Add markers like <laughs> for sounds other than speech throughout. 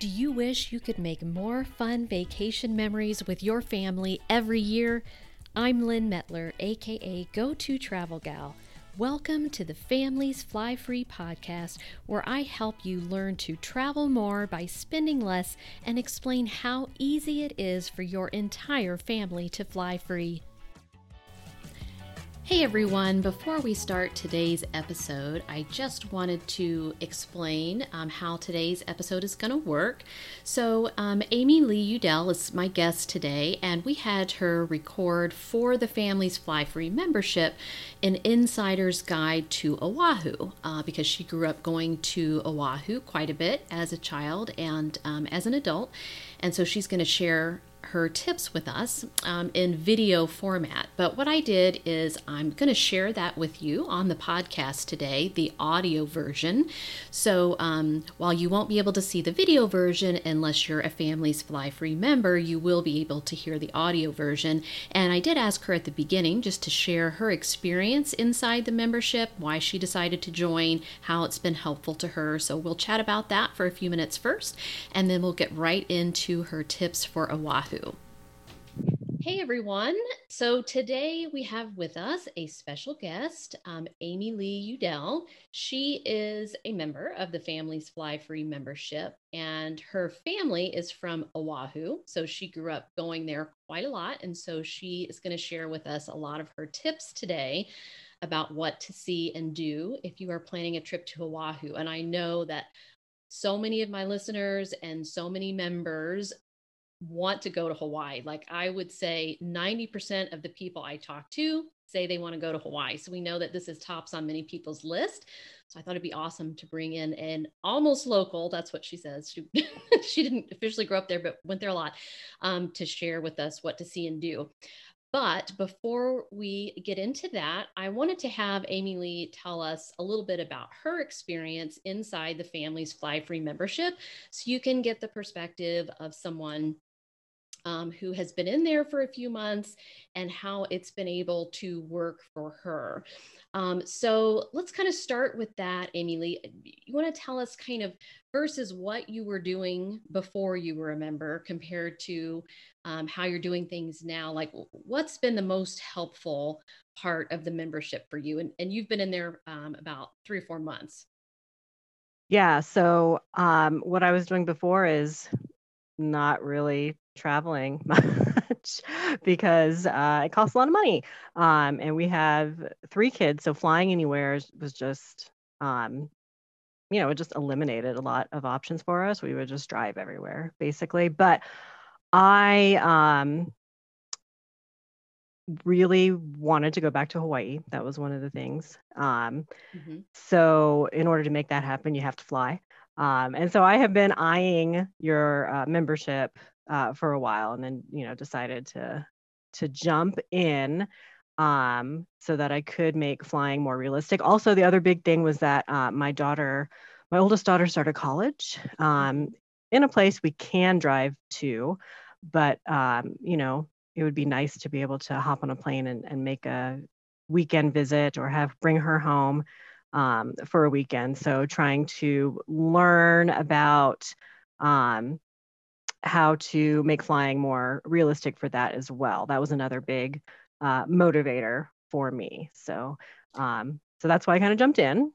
Do you wish you could make more fun vacation memories with your family every year? I'm Lynn Metler, aka Go To Travel Gal. Welcome to the Families Fly Free podcast, where I help you learn to travel more by spending less and explain how easy it is for your entire family to fly free. Hey everyone, before we start today's episode, I just wanted to explain um, how today's episode is going to work. So, um, Amy Lee Udell is my guest today, and we had her record for the family's Fly Free membership an insider's guide to Oahu uh, because she grew up going to Oahu quite a bit as a child and um, as an adult. And so she's going to share her tips with us um, in video format. But what I did is I'm going to share that with you on the podcast today, the audio version. So um, while you won't be able to see the video version unless you're a Families Fly Free member, you will be able to hear the audio version. And I did ask her at the beginning just to share her experience inside the membership, why she decided to join, how it's been helpful to her. So we'll chat about that for a few minutes first, and then we'll get right into her tips for Oahu. Hey everyone. So today we have with us a special guest, um, Amy Lee Udell. She is a member of the Families Fly Free membership, and her family is from Oahu. So she grew up going there quite a lot. And so she is going to share with us a lot of her tips today about what to see and do if you are planning a trip to Oahu. And I know that so many of my listeners and so many members want to go to Hawaii. Like I would say 90% of the people I talk to say they want to go to Hawaii. So we know that this is tops on many people's list. So I thought it'd be awesome to bring in an almost local, that's what she says. She, <laughs> she didn't officially grow up there, but went there a lot um, to share with us what to see and do. But before we get into that, I wanted to have Amy Lee tell us a little bit about her experience inside the family's Fly Free membership so you can get the perspective of someone um, who has been in there for a few months and how it's been able to work for her. Um, so let's kind of start with that, Amy Lee. You want to tell us kind of versus what you were doing before you were a member compared to um, how you're doing things now? Like, what's been the most helpful part of the membership for you? And, and you've been in there um, about three or four months. Yeah. So, um, what I was doing before is not really traveling <laughs> much because uh, it costs a lot of money. Um, and we have three kids, so flying anywhere was just, um, you know, it just eliminated a lot of options for us. We would just drive everywhere, basically. But I um, really wanted to go back to Hawaii. That was one of the things. Um, mm-hmm. So, in order to make that happen, you have to fly. Um, and so I have been eyeing your uh, membership uh, for a while, and then you know decided to to jump in um, so that I could make flying more realistic. Also, the other big thing was that uh, my daughter, my oldest daughter, started college um, in a place we can drive to, but um, you know it would be nice to be able to hop on a plane and, and make a weekend visit or have bring her home um, for a weekend. So trying to learn about um, how to make flying more realistic for that as well. That was another big uh, motivator for me. So um, so that's why I kind of jumped in.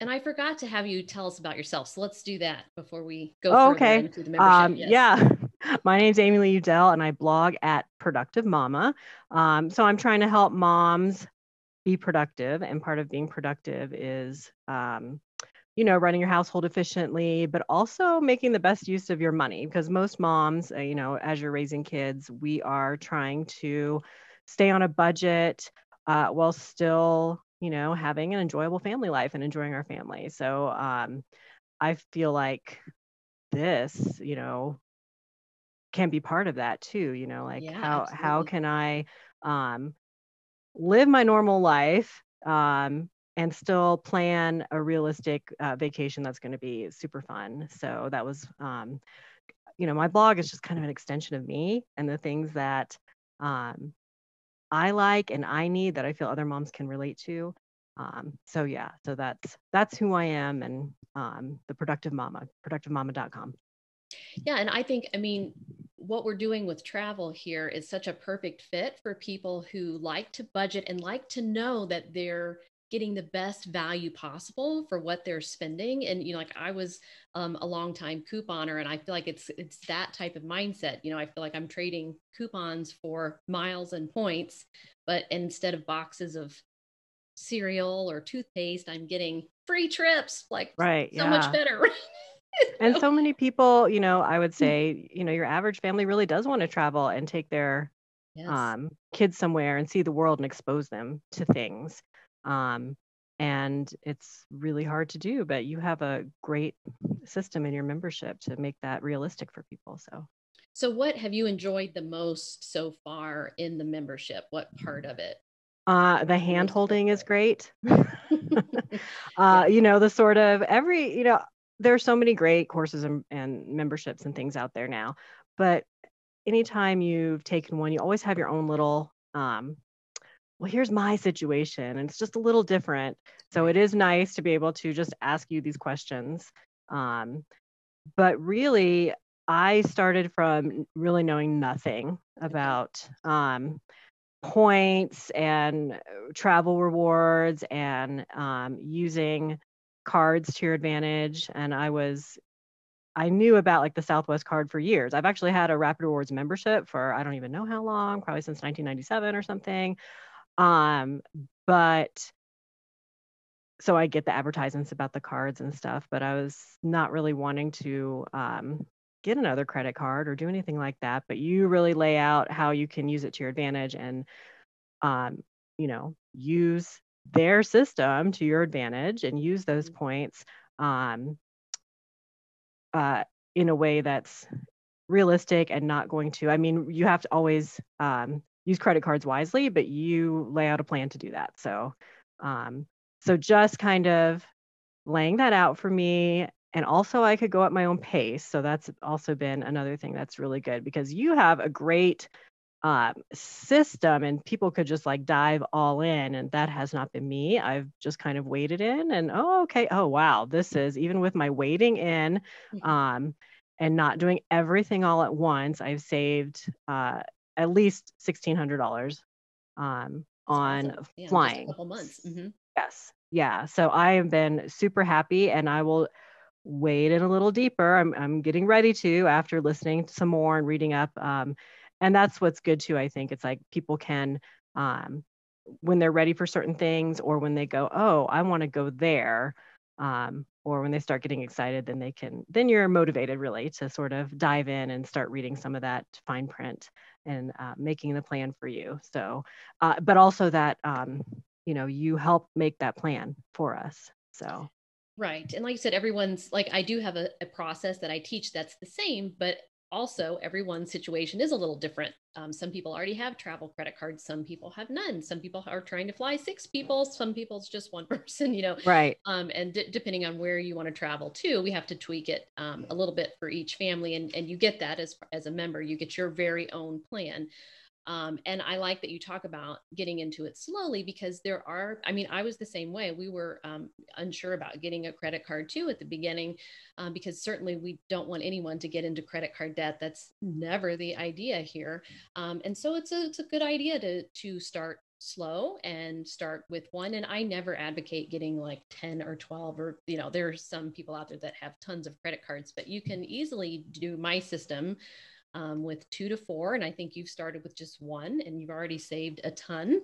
And I forgot to have you tell us about yourself. So let's do that before we go oh, okay. into the membership. Um, yes. Yeah. <laughs> My name's Amy Lee Udell, and I blog at Productive Mama. Um, so I'm trying to help moms be productive and part of being productive is um, you know running your household efficiently but also making the best use of your money because most moms uh, you know as you're raising kids we are trying to stay on a budget uh, while still you know having an enjoyable family life and enjoying our family so um, i feel like this you know can be part of that too you know like yeah, how absolutely. how can i um, live my normal life um, and still plan a realistic uh, vacation that's going to be super fun. So that was, um, you know, my blog is just kind of an extension of me and the things that um, I like and I need that I feel other moms can relate to. Um, so yeah, so that's that's who I am and um, the productive mama, productivemama.com. Yeah, and I think I mean what we're doing with travel here is such a perfect fit for people who like to budget and like to know that they're getting the best value possible for what they're spending. And you know like i was um, a long time couponer and i feel like it's it's that type of mindset. You know i feel like i'm trading coupons for miles and points but instead of boxes of cereal or toothpaste i'm getting free trips like right so yeah. much better <laughs> and <laughs> so many people you know i would say you know your average family really does want to travel and take their yes. um, kids somewhere and see the world and expose them to things um, and it's really hard to do but you have a great system in your membership to make that realistic for people so. So what have you enjoyed the most so far in the membership? What part of it? Uh, the hand holding is great. <laughs> <laughs> Uh, you know the sort of every you know there's so many great courses and, and memberships and things out there now but anytime you've taken one you always have your own little um, well, here's my situation. And it's just a little different. So it is nice to be able to just ask you these questions. Um, but really, I started from really knowing nothing about um, points and uh, travel rewards and um, using cards to your advantage. And I was, I knew about like the Southwest card for years. I've actually had a Rapid Rewards membership for I don't even know how long, probably since 1997 or something. Um, but so I get the advertisements about the cards and stuff, but I was not really wanting to um, get another credit card or do anything like that. But you really lay out how you can use it to your advantage and, um, you know, use their system to your advantage and use those mm-hmm. points um, uh, in a way that's realistic and not going to. I mean, you have to always um, use credit cards wisely, but you lay out a plan to do that. So, um, so just kind of laying that out for me. And also, I could go at my own pace. So that's also been another thing that's really good because you have a great um, system and people could just like dive all in. And that has not been me. I've just kind of waded in and, oh, okay. Oh, wow. This is even with my wading in mm-hmm. um, and not doing everything all at once, I've saved uh, at least sixteen hundred dollars um, on awesome. yeah, flying. a couple months. Mm-hmm. Yes, yeah. So I have been super happy, and I will wade in a little deeper. I'm I'm getting ready to after listening to some more and reading up. Um, and that's what's good too. I think it's like people can um, when they're ready for certain things, or when they go, oh, I want to go there. Um, or when they start getting excited then they can then you're motivated really to sort of dive in and start reading some of that fine print and uh, making the plan for you so uh, but also that um, you know you help make that plan for us so right and like you said everyone's like i do have a, a process that i teach that's the same but also everyone's situation is a little different. Um, some people already have travel credit cards some people have none. Some people are trying to fly six people some people it's just one <laughs> person you know. Right. Um, and d- depending on where you want to travel to we have to tweak it um, a little bit for each family and, and you get that as as a member. You get your very own plan um, and I like that you talk about getting into it slowly because there are, I mean, I was the same way. We were um, unsure about getting a credit card too at the beginning um, because certainly we don't want anyone to get into credit card debt. That's never the idea here. Um, and so it's a, it's a good idea to, to start slow and start with one and i never advocate getting like 10 or 12 or you know there's some people out there that have tons of credit cards but you can easily do my system um, with two to four. And I think you've started with just one and you've already saved a ton.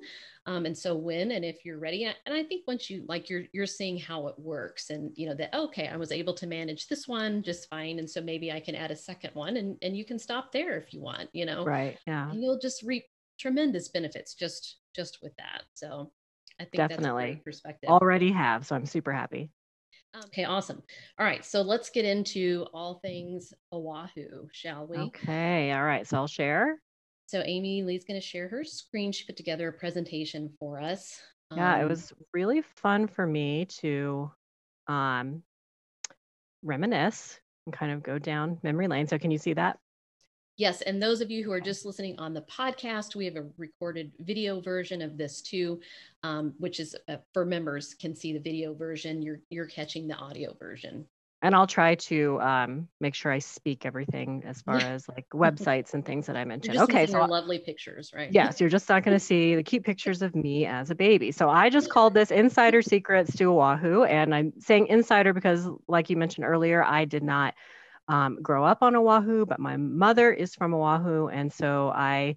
Um, and so when and if you're ready, and I think once you like you're you're seeing how it works and you know that okay, I was able to manage this one just fine. And so maybe I can add a second one and, and you can stop there if you want, you know. Right. Yeah. And you'll just reap tremendous benefits just just with that. So I think definitely perspective. Already have. So I'm super happy. Okay, awesome. All right, so let's get into all things Oahu, shall we? Okay, all right. So I'll share. So Amy Lee's going to share her screen. She put together a presentation for us. Yeah, um, it was really fun for me to um, reminisce and kind of go down memory lane. So can you see that? Yes, and those of you who are just listening on the podcast, we have a recorded video version of this too, um, which is uh, for members can see the video version. You're you're catching the audio version. and I'll try to um, make sure I speak everything as far <laughs> as like websites and things that I mentioned. okay, so lovely pictures, right? Yes, you're just not going to see the cute pictures of me as a baby. So I just called this Insider <laughs> Secrets to Oahu, and I'm saying insider because, like you mentioned earlier, I did not um, grow up on Oahu, but my mother is from Oahu, and so I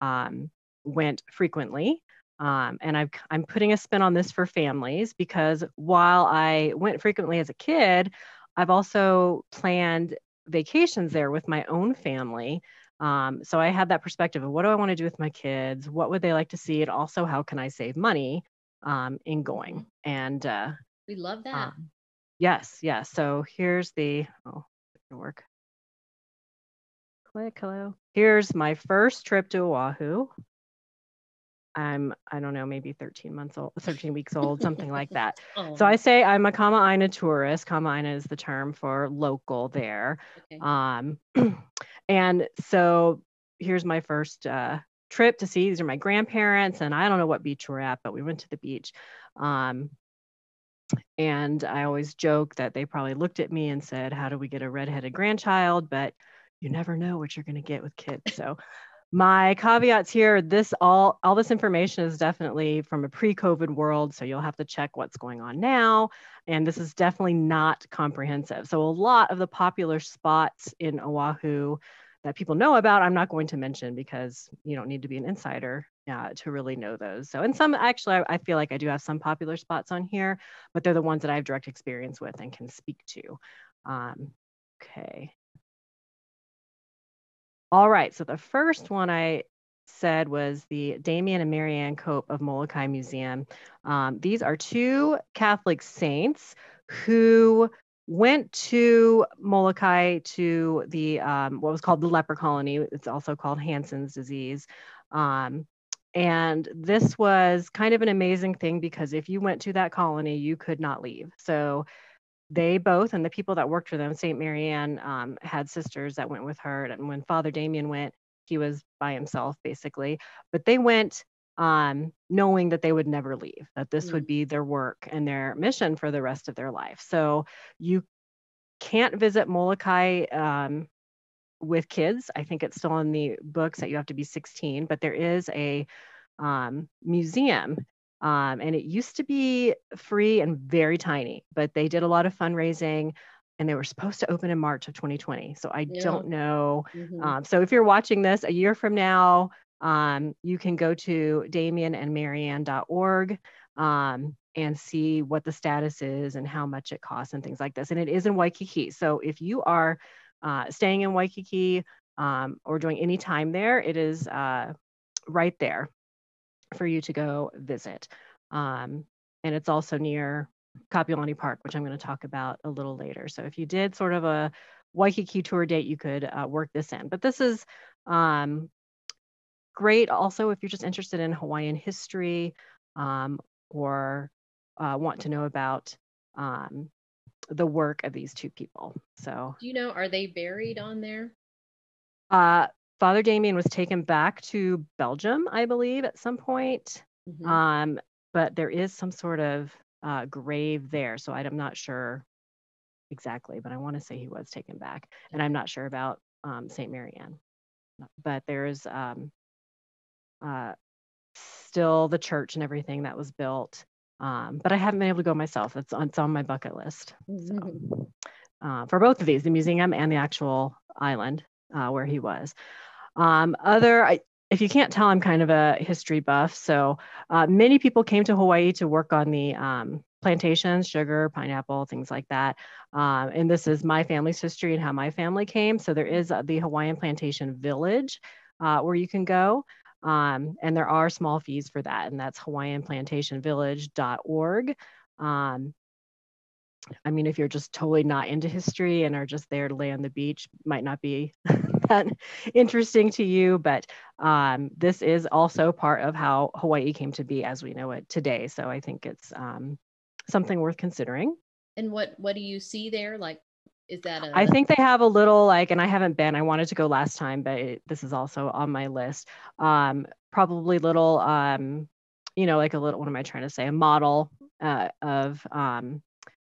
um, went frequently. Um, and I've, I'm putting a spin on this for families because while I went frequently as a kid, I've also planned vacations there with my own family. Um, so I had that perspective of what do I want to do with my kids? What would they like to see? And also, how can I save money um, in going? And uh, we love that. Um, yes, yes. So here's the oh, work. Click hello. Here's my first trip to Oahu. I'm, I don't know, maybe 13 months old, 13 weeks old, something like that. <laughs> Oh. So I say I'm a Kama'aina tourist. Kama'aina is the term for local there. Okay. Um, <clears throat> and so here's my first uh, trip to see. These are my grandparents, and I don't know what beach we're at, but we went to the beach. Um, and I always joke that they probably looked at me and said, How do we get a redheaded grandchild? But you never know what you're going to get with kids. So my caveats here this all all this information is definitely from a pre-covid world so you'll have to check what's going on now and this is definitely not comprehensive so a lot of the popular spots in oahu that people know about i'm not going to mention because you don't need to be an insider to really know those so and some actually I, I feel like i do have some popular spots on here but they're the ones that i have direct experience with and can speak to um, okay all right, so the first one I said was the Damien and Marianne Cope of Molokai Museum. Um, these are two Catholic saints who went to Molokai to the um, what was called the leper colony. It's also called Hansen's disease. Um, and this was kind of an amazing thing because if you went to that colony, you could not leave. So they both and the people that worked for them, St. Marianne, um, had sisters that went with her. And when Father Damien went, he was by himself basically. But they went um, knowing that they would never leave, that this mm would be their work and their mission for the rest of their life. So you can't visit Molokai um, with kids. I think it's still in the books that you have to be 16, but there is a um, museum um, and it used to be free and very tiny, but they did a lot of fundraising and they were supposed to open in March of 2020. So I yeah. don't know. Mm-hmm. Um, so if you're watching this a year from now, um, you can go to damienandmarianne.org um, and see what the status is and how much it costs and things like this. And it is in Waikiki. So if you are uh, staying in Waikiki um, or doing any time there, it is uh, right there for you to go visit. Um, and it's also near Kapiolani Park, which I'm going to talk about a little later. So if you did sort of a Waikiki tour date, you could uh, work this in. But this is um, great also if you're just interested in Hawaiian history um, or uh, want to know about um, the work of these two people. So, do you know, are they buried on there? Uh, Father Damien was taken back to Belgium, I believe, at some point. Mm-hmm. Um, but there is some sort of uh, grave there. So I'm not sure exactly, but I want to say he was taken back. And I'm not sure about um, St. Marianne. But there's um, uh, still the church and everything that was built. Um, but I haven't been able to go myself. It's on, it's on my bucket list. So, mm-hmm. uh, for both of these, the museum and the actual island uh, where he was. Um, other, I, if you can't tell, I'm kind of a history buff. So uh, many people came to Hawaii to work on the um, plantations, sugar, pineapple, things like that. Um, and this is my family's history and how my family came. So there is uh, the Hawaiian Plantation Village uh, where you can go. Um, and there are small fees for that, and that's hawaiianplantationvillage.org. Um, I mean, if you're just totally not into history and are just there to lay on the beach, might not be <laughs> that interesting to you. But um, this is also part of how Hawaii came to be as we know it today. So I think it's um, something worth considering. And what what do you see there? Like, is that a? I think they have a little like, and I haven't been. I wanted to go last time, but it, this is also on my list. Um, probably little, um, you know, like a little. What am I trying to say? A model uh, of um,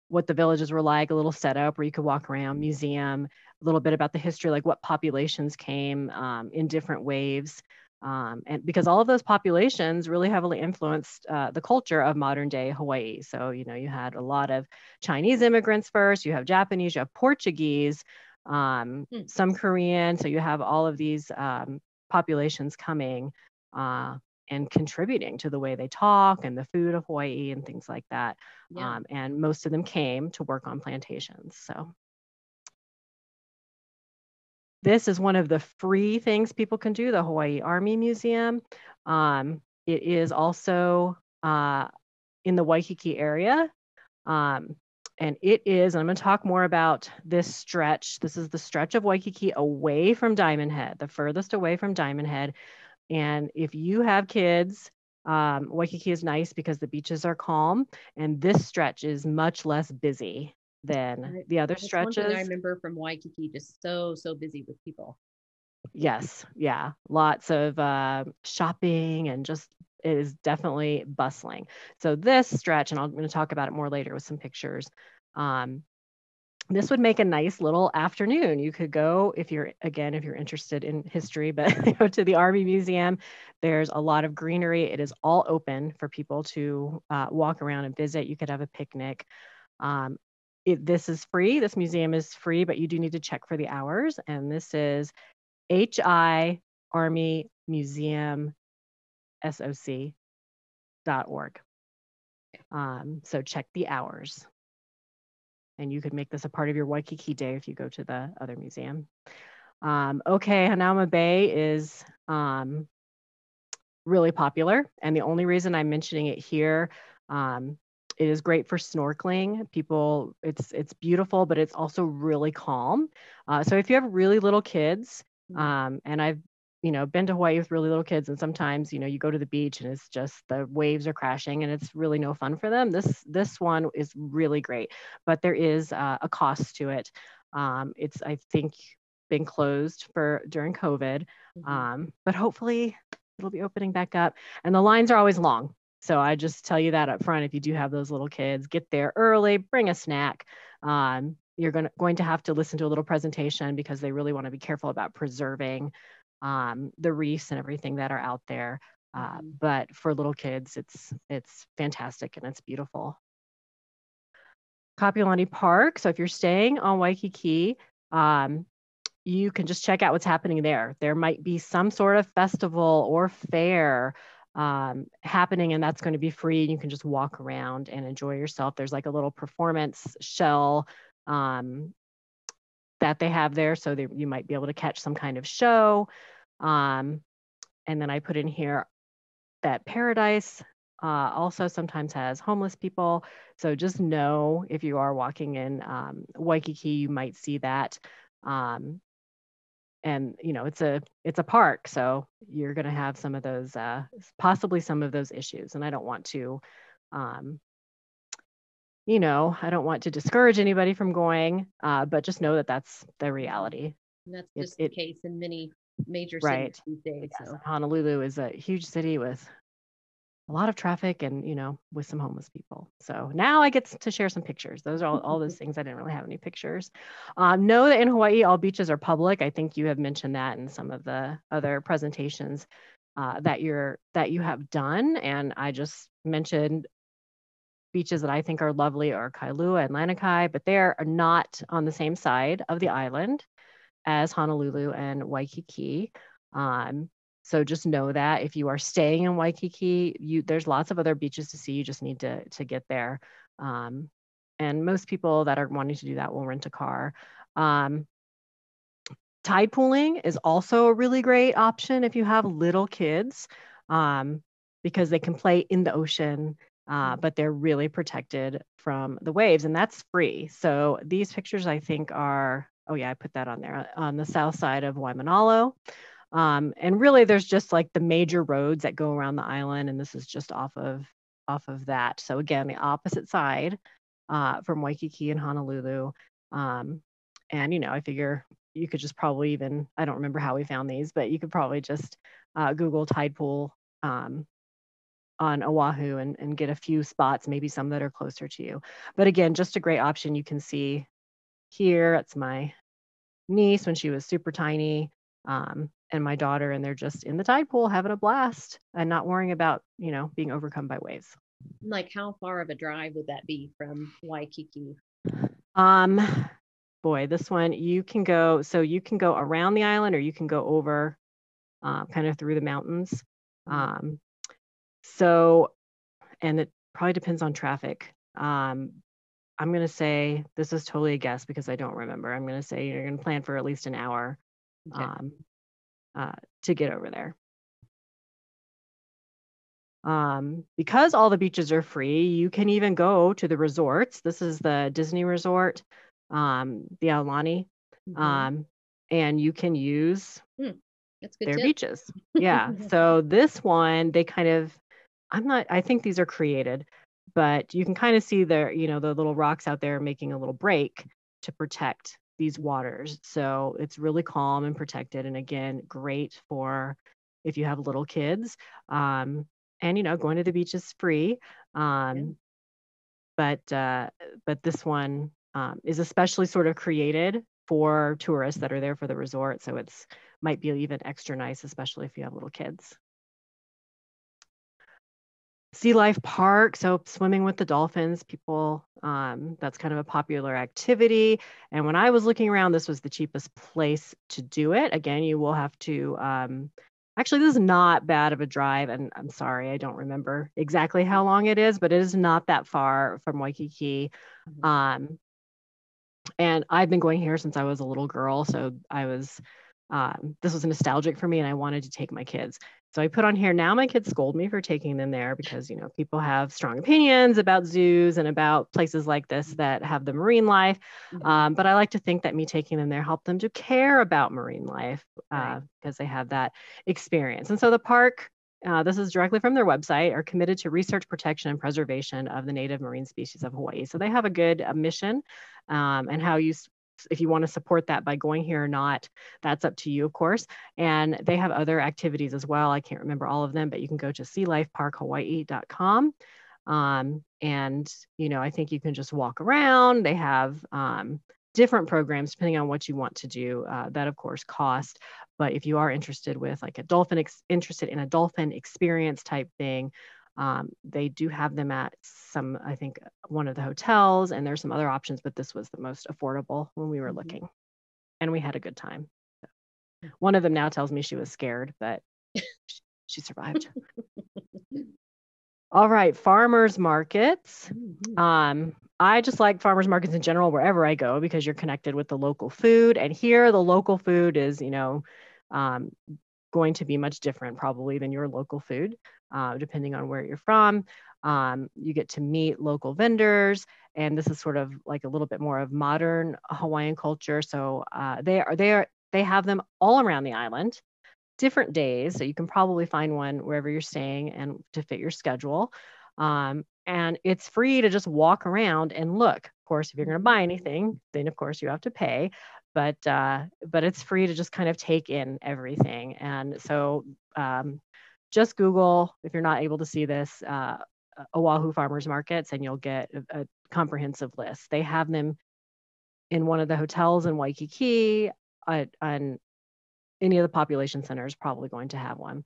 what the villages were like, a little setup where you could walk around, museum, a little bit about the history, like what populations came um, in different waves. Um, and because all of those populations really heavily influenced uh, the culture of modern day Hawaii. So, you know, you had a lot of Chinese immigrants first, you have Japanese, you have Portuguese, um, hmm. some Korean. So you have all of these um, populations coming uh, and contributing to the way they talk and the food of Hawaii and things like that. Yeah. Um, and most of them came to work on plantations. So this is one of the free things people can do, the Hawaii Army Museum. Um, it is also uh, in the Waikiki area. Um, and it is, I'm going to talk more about this stretch. This is the stretch of Waikiki away from Diamond Head, the furthest away from Diamond Head. And if you have kids, um, Waikiki is nice because the beaches are calm, and this stretch is much less busy than the other That's stretches. I remember from Waikiki, just so so busy with people. Yes, yeah, lots of uh, shopping and just it is definitely bustling. So this stretch, and I'm going to talk about it more later with some pictures. Um, this would make a nice little afternoon. You could go if you're again if you're interested in history, but <laughs> go to the Army Museum. There's a lot of greenery. It is all open for people to uh, walk around and visit. You could have a picnic. Um, it, this is free. This museum is free, but you do need to check for the hours. And this is HI Army Museum SOC.org. Um, so check the hours. And you could make this a part of your Waikiki day if you go to the other museum. Um, okay, Hanauma Bay is um, really popular. And the only reason I'm mentioning it here um, it is great for snorkeling. People, it's it's beautiful, but it's also really calm. Uh, so if you have really little kids, mm-hmm. um, and I've you know been to Hawaii with really little kids, and sometimes you know you go to the beach and it's just the waves are crashing and it's really no fun for them. This this one is really great, but there is uh, a cost to it. Um, it's I think been closed for during COVID, mm-hmm. um, but hopefully it'll be opening back up. And the lines are always long. So I just tell you that up front. If you do have those little kids, get there early, bring a snack. Um, you're going to, going to have to listen to a little presentation because they really want to be careful about preserving um, the reefs and everything that are out there. Uh, mm-hmm. but for little kids, it's it's fantastic and it's beautiful. Kapiolani Park. So if you're staying on Waikiki, um, you can just check out what's happening there. There might be some sort of festival or fair um, happening and that's going to be free you can just walk around and enjoy yourself. There's like a little performance shell um, that they have there so that you might be able to catch some kind of show. Um, and then i put in here that paradise uh, also sometimes has homeless people. So just know if you are walking in um, waikiki you might see that. Um, and you know it's a it's a park so you're going to have some of those uh, possibly some of those issues and i don't want to um, you know i don't want to discourage anybody from going uh, but just know that that's the reality and that's just it, the case in many major right. cities these days yes. so. honolulu is a huge city with a lot of traffic and you know with some homeless people. So now i get to share some pictures. Those are all, all those <laughs> things i didn't really have any pictures. Um, know that in hawaii all beaches are public. I think you have mentioned that in some of the other presentations uh, that you're that you have done and i just mentioned beaches that i think are lovely are kailua and lanikai but they are not on the same side of the island as honolulu and waikiki. Um, so just know that if you are staying in Waikiki, you there's lots of other beaches to see. You just need to to get there. Um, and most people that are wanting to do that will rent a car. Um, tide pooling is also a really great option if you have little kids um, because they can play in the ocean, uh, but they're really protected from the waves and that's free. So these pictures I think are, oh yeah, I put that on there on the south side of Waimanalo. Um, and really there's just like the major roads that go around the island and this is just off of off of that. So again, the opposite side uh, from Waikiki and Honolulu. Um, and you know, I figure you could just probably even I don't remember how we found these, but you could probably just uh, Google tide pool um, on Oahu and, and get a few spots, maybe some that are closer to you. But again, just a great option. You can see here, it's my niece when she was super tiny, um, and my daughter, and they're just in the tide pool having a blast and not worrying about, you know, being overcome by waves. Like how far of a drive would that be from Waikiki? Um, boy, this one you can go. So you can go around the island, or you can go over, uh, kind of through the mountains. Mm-hmm. Um, so, and it probably depends on traffic. Um, I'm going to say this is totally a guess because I don't remember. I'm going to say you're going to plan for at least an hour okay. um, uh, to get over there. Um, because all the beaches are free, you can even go to the resorts. This is the Disney resort, um, the Aulani, mm-hmm. um, and you can use hmm. their tip. beaches. <laughs> Yeah. so this one, they kind of, I'm not, I think these are created, but you can kind of see the, you know, the little rocks out there making a little break to protect these waters. So it's really calm and protected. And again, great for if you have little kids. Um, and you know going to the beach is free um, but uh, but this one um, is especially sort of created for tourists that are there for the resort so it's might be even extra nice especially if you have little kids sea life park so swimming with the dolphins people um, that's kind of a popular activity and when i was looking around this was the cheapest place to do it again you will have to um, Actually, this is not bad of a drive. And I'm sorry, I don't remember exactly how long it is, but it is not that far from Waikiki. Mm-hmm. Um, and I've been going here since I was a little girl. So I was, um, this was nostalgic for me and I wanted to take my kids. So I put on here now my kids scold me for taking them there because you know people have strong opinions about zoos and about places like this that have the marine life. Mm-hmm. Um, but I like to think that me taking them there helped them to care about marine life uh, right. because they have that experience. And so the park uh, this is directly from their website, are committed to research, protection, and preservation of the native marine species of Hawaii. So they have a good uh, mission um, and how you if you want to support that by going here or not, that's up to you, of course. And they have other activities as well. I can't remember all of them, but you can go to sealifeparkhawaii.com. Um, and, you know, I think you can just walk around. They have um, different programs depending on what you want to do. Uh, that, of course, cost. But if you are interested with like a dolphin, ex- interested in a dolphin experience type thing, um, they do have them at some, I think, one of the hotels, and there's some other options, but this was the most affordable when we were mm-hmm. looking, and we had a good time. So, one of them now tells me she was scared, but she survived. <laughs> All right, farmers markets. Mm-hmm. Um, I just like farmers markets in general wherever I go because you're connected with the local food. And here, the local food is, you know, um, going to be much different probably than your local food, uh, depending on where you're from. Um, you get to meet local vendors, and this is sort of like a little bit more of modern Hawaiian culture. So uh, they are they are they have them all around the island, different days. So you can probably find one wherever you're staying and to fit your schedule. Um, and it's free to just walk around and look. Of course, if you're going to buy anything, then of course you have to pay but uh, but it's free to just kind of take in everything. And so um, just Google if you're not able to see this uh, Oahu farmers markets, and you'll get a, a, comprehensive list. They have them in one of the hotels in Waikiki, uh, and any of the population centers probably going to have one.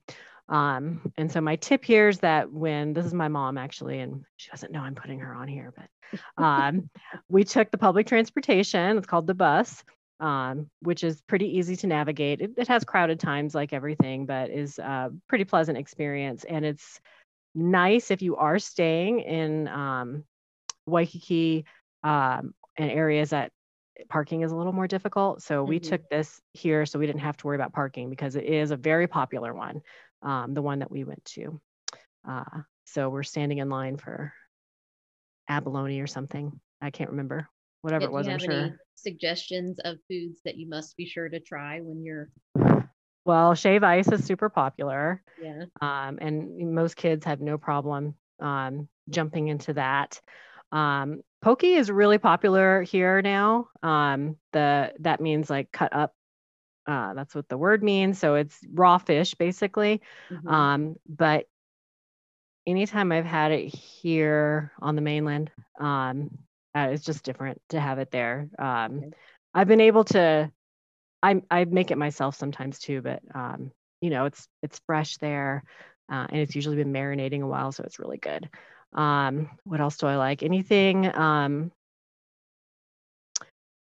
Um, and so my tip here is that when this is my mom actually, and she doesn't know I'm putting her on here, but um, we took the public transportation. It's called the bus, um, which is pretty easy to navigate. It, it, has crowded times like everything, but is a pretty pleasant experience. And it's nice if you are staying in um, Waikiki um, and areas that parking is a little more difficult. So mm-hmm. we took this here so we didn't have to worry about parking because it is a very popular one, um, the one that we went to. Uh, so we're standing in line for abalone or something. I can't remember whatever it was. I'm sure. suggestions of foods that you must be sure to try when you're? Well, shave ice is super popular. Yeah. Um, and most kids have no problem um, jumping into that. Um, poke is really popular here now. Um, the that means like cut up. Uh, that's what the word means. So it's raw fish basically. Mm-hmm. Um, but anytime I've had it here on the mainland, um, uh, it's just different to have it there. Um, okay. I've been able to, I I make it myself sometimes too, but um, you know, it's it's fresh there, uh, and it's usually been marinating a while, so it's really good. Um, what else do I like? Anything um,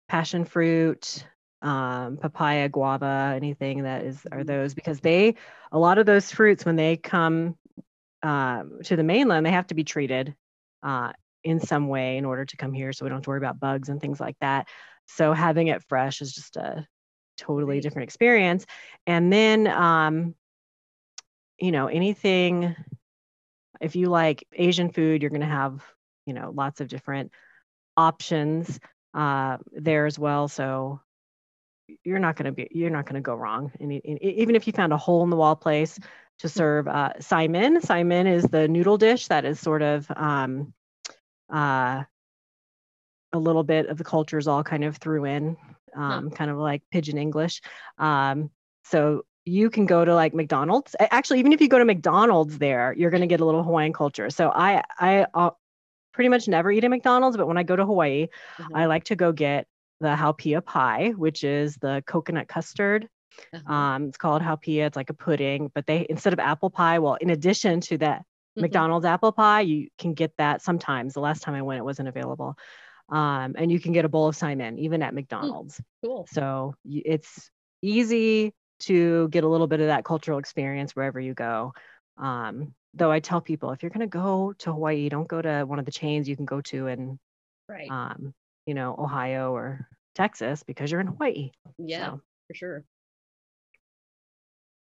passion fruit, um, papaya, guava, anything that is are mm-hmm. those because they a lot of those fruits when they come um, to the mainland they have to be treated uh, in some way in order to come here, so we don't have to worry about bugs and things like that. So having it fresh is just a totally different experience. And then, um, you know, anything if you like Asian food, you're going to have you know lots of different options uh, there as well. So you're not going to be you're not going to go wrong. And, and, even if you found a hole in the wall place to <laughs> serve uh, sai mein, saimin is the noodle dish that is sort of um, uh, a little bit of the cultures all kind of threw in, um, kind of like pidgin English. Um, so you can go to like McDonald's. Actually, even if you go to McDonald's there, you're going to get a little Hawaiian culture. So I I uh, pretty much never eat at McDonald's, but when I go to Hawaii, mm-hmm. I like to go get the haupia pie, which is the coconut custard. Uh-huh. Um, it's called haupia. It's like a pudding, but they instead of apple pie, well, in addition to that mm-hmm. McDonald's apple pie, you can get that sometimes. The last time I went, it wasn't available. Um, and you can get a bowl of saimin even at hmm. McDonald's. Cool. So it's easy to get a little bit of that cultural experience wherever you go. Um, though I tell people if you're going to go to Hawaii, don't go to one of the chains you can go to in, right. um, you know, Ohio or Texas because you're in Hawaii. Yeah, so. for sure.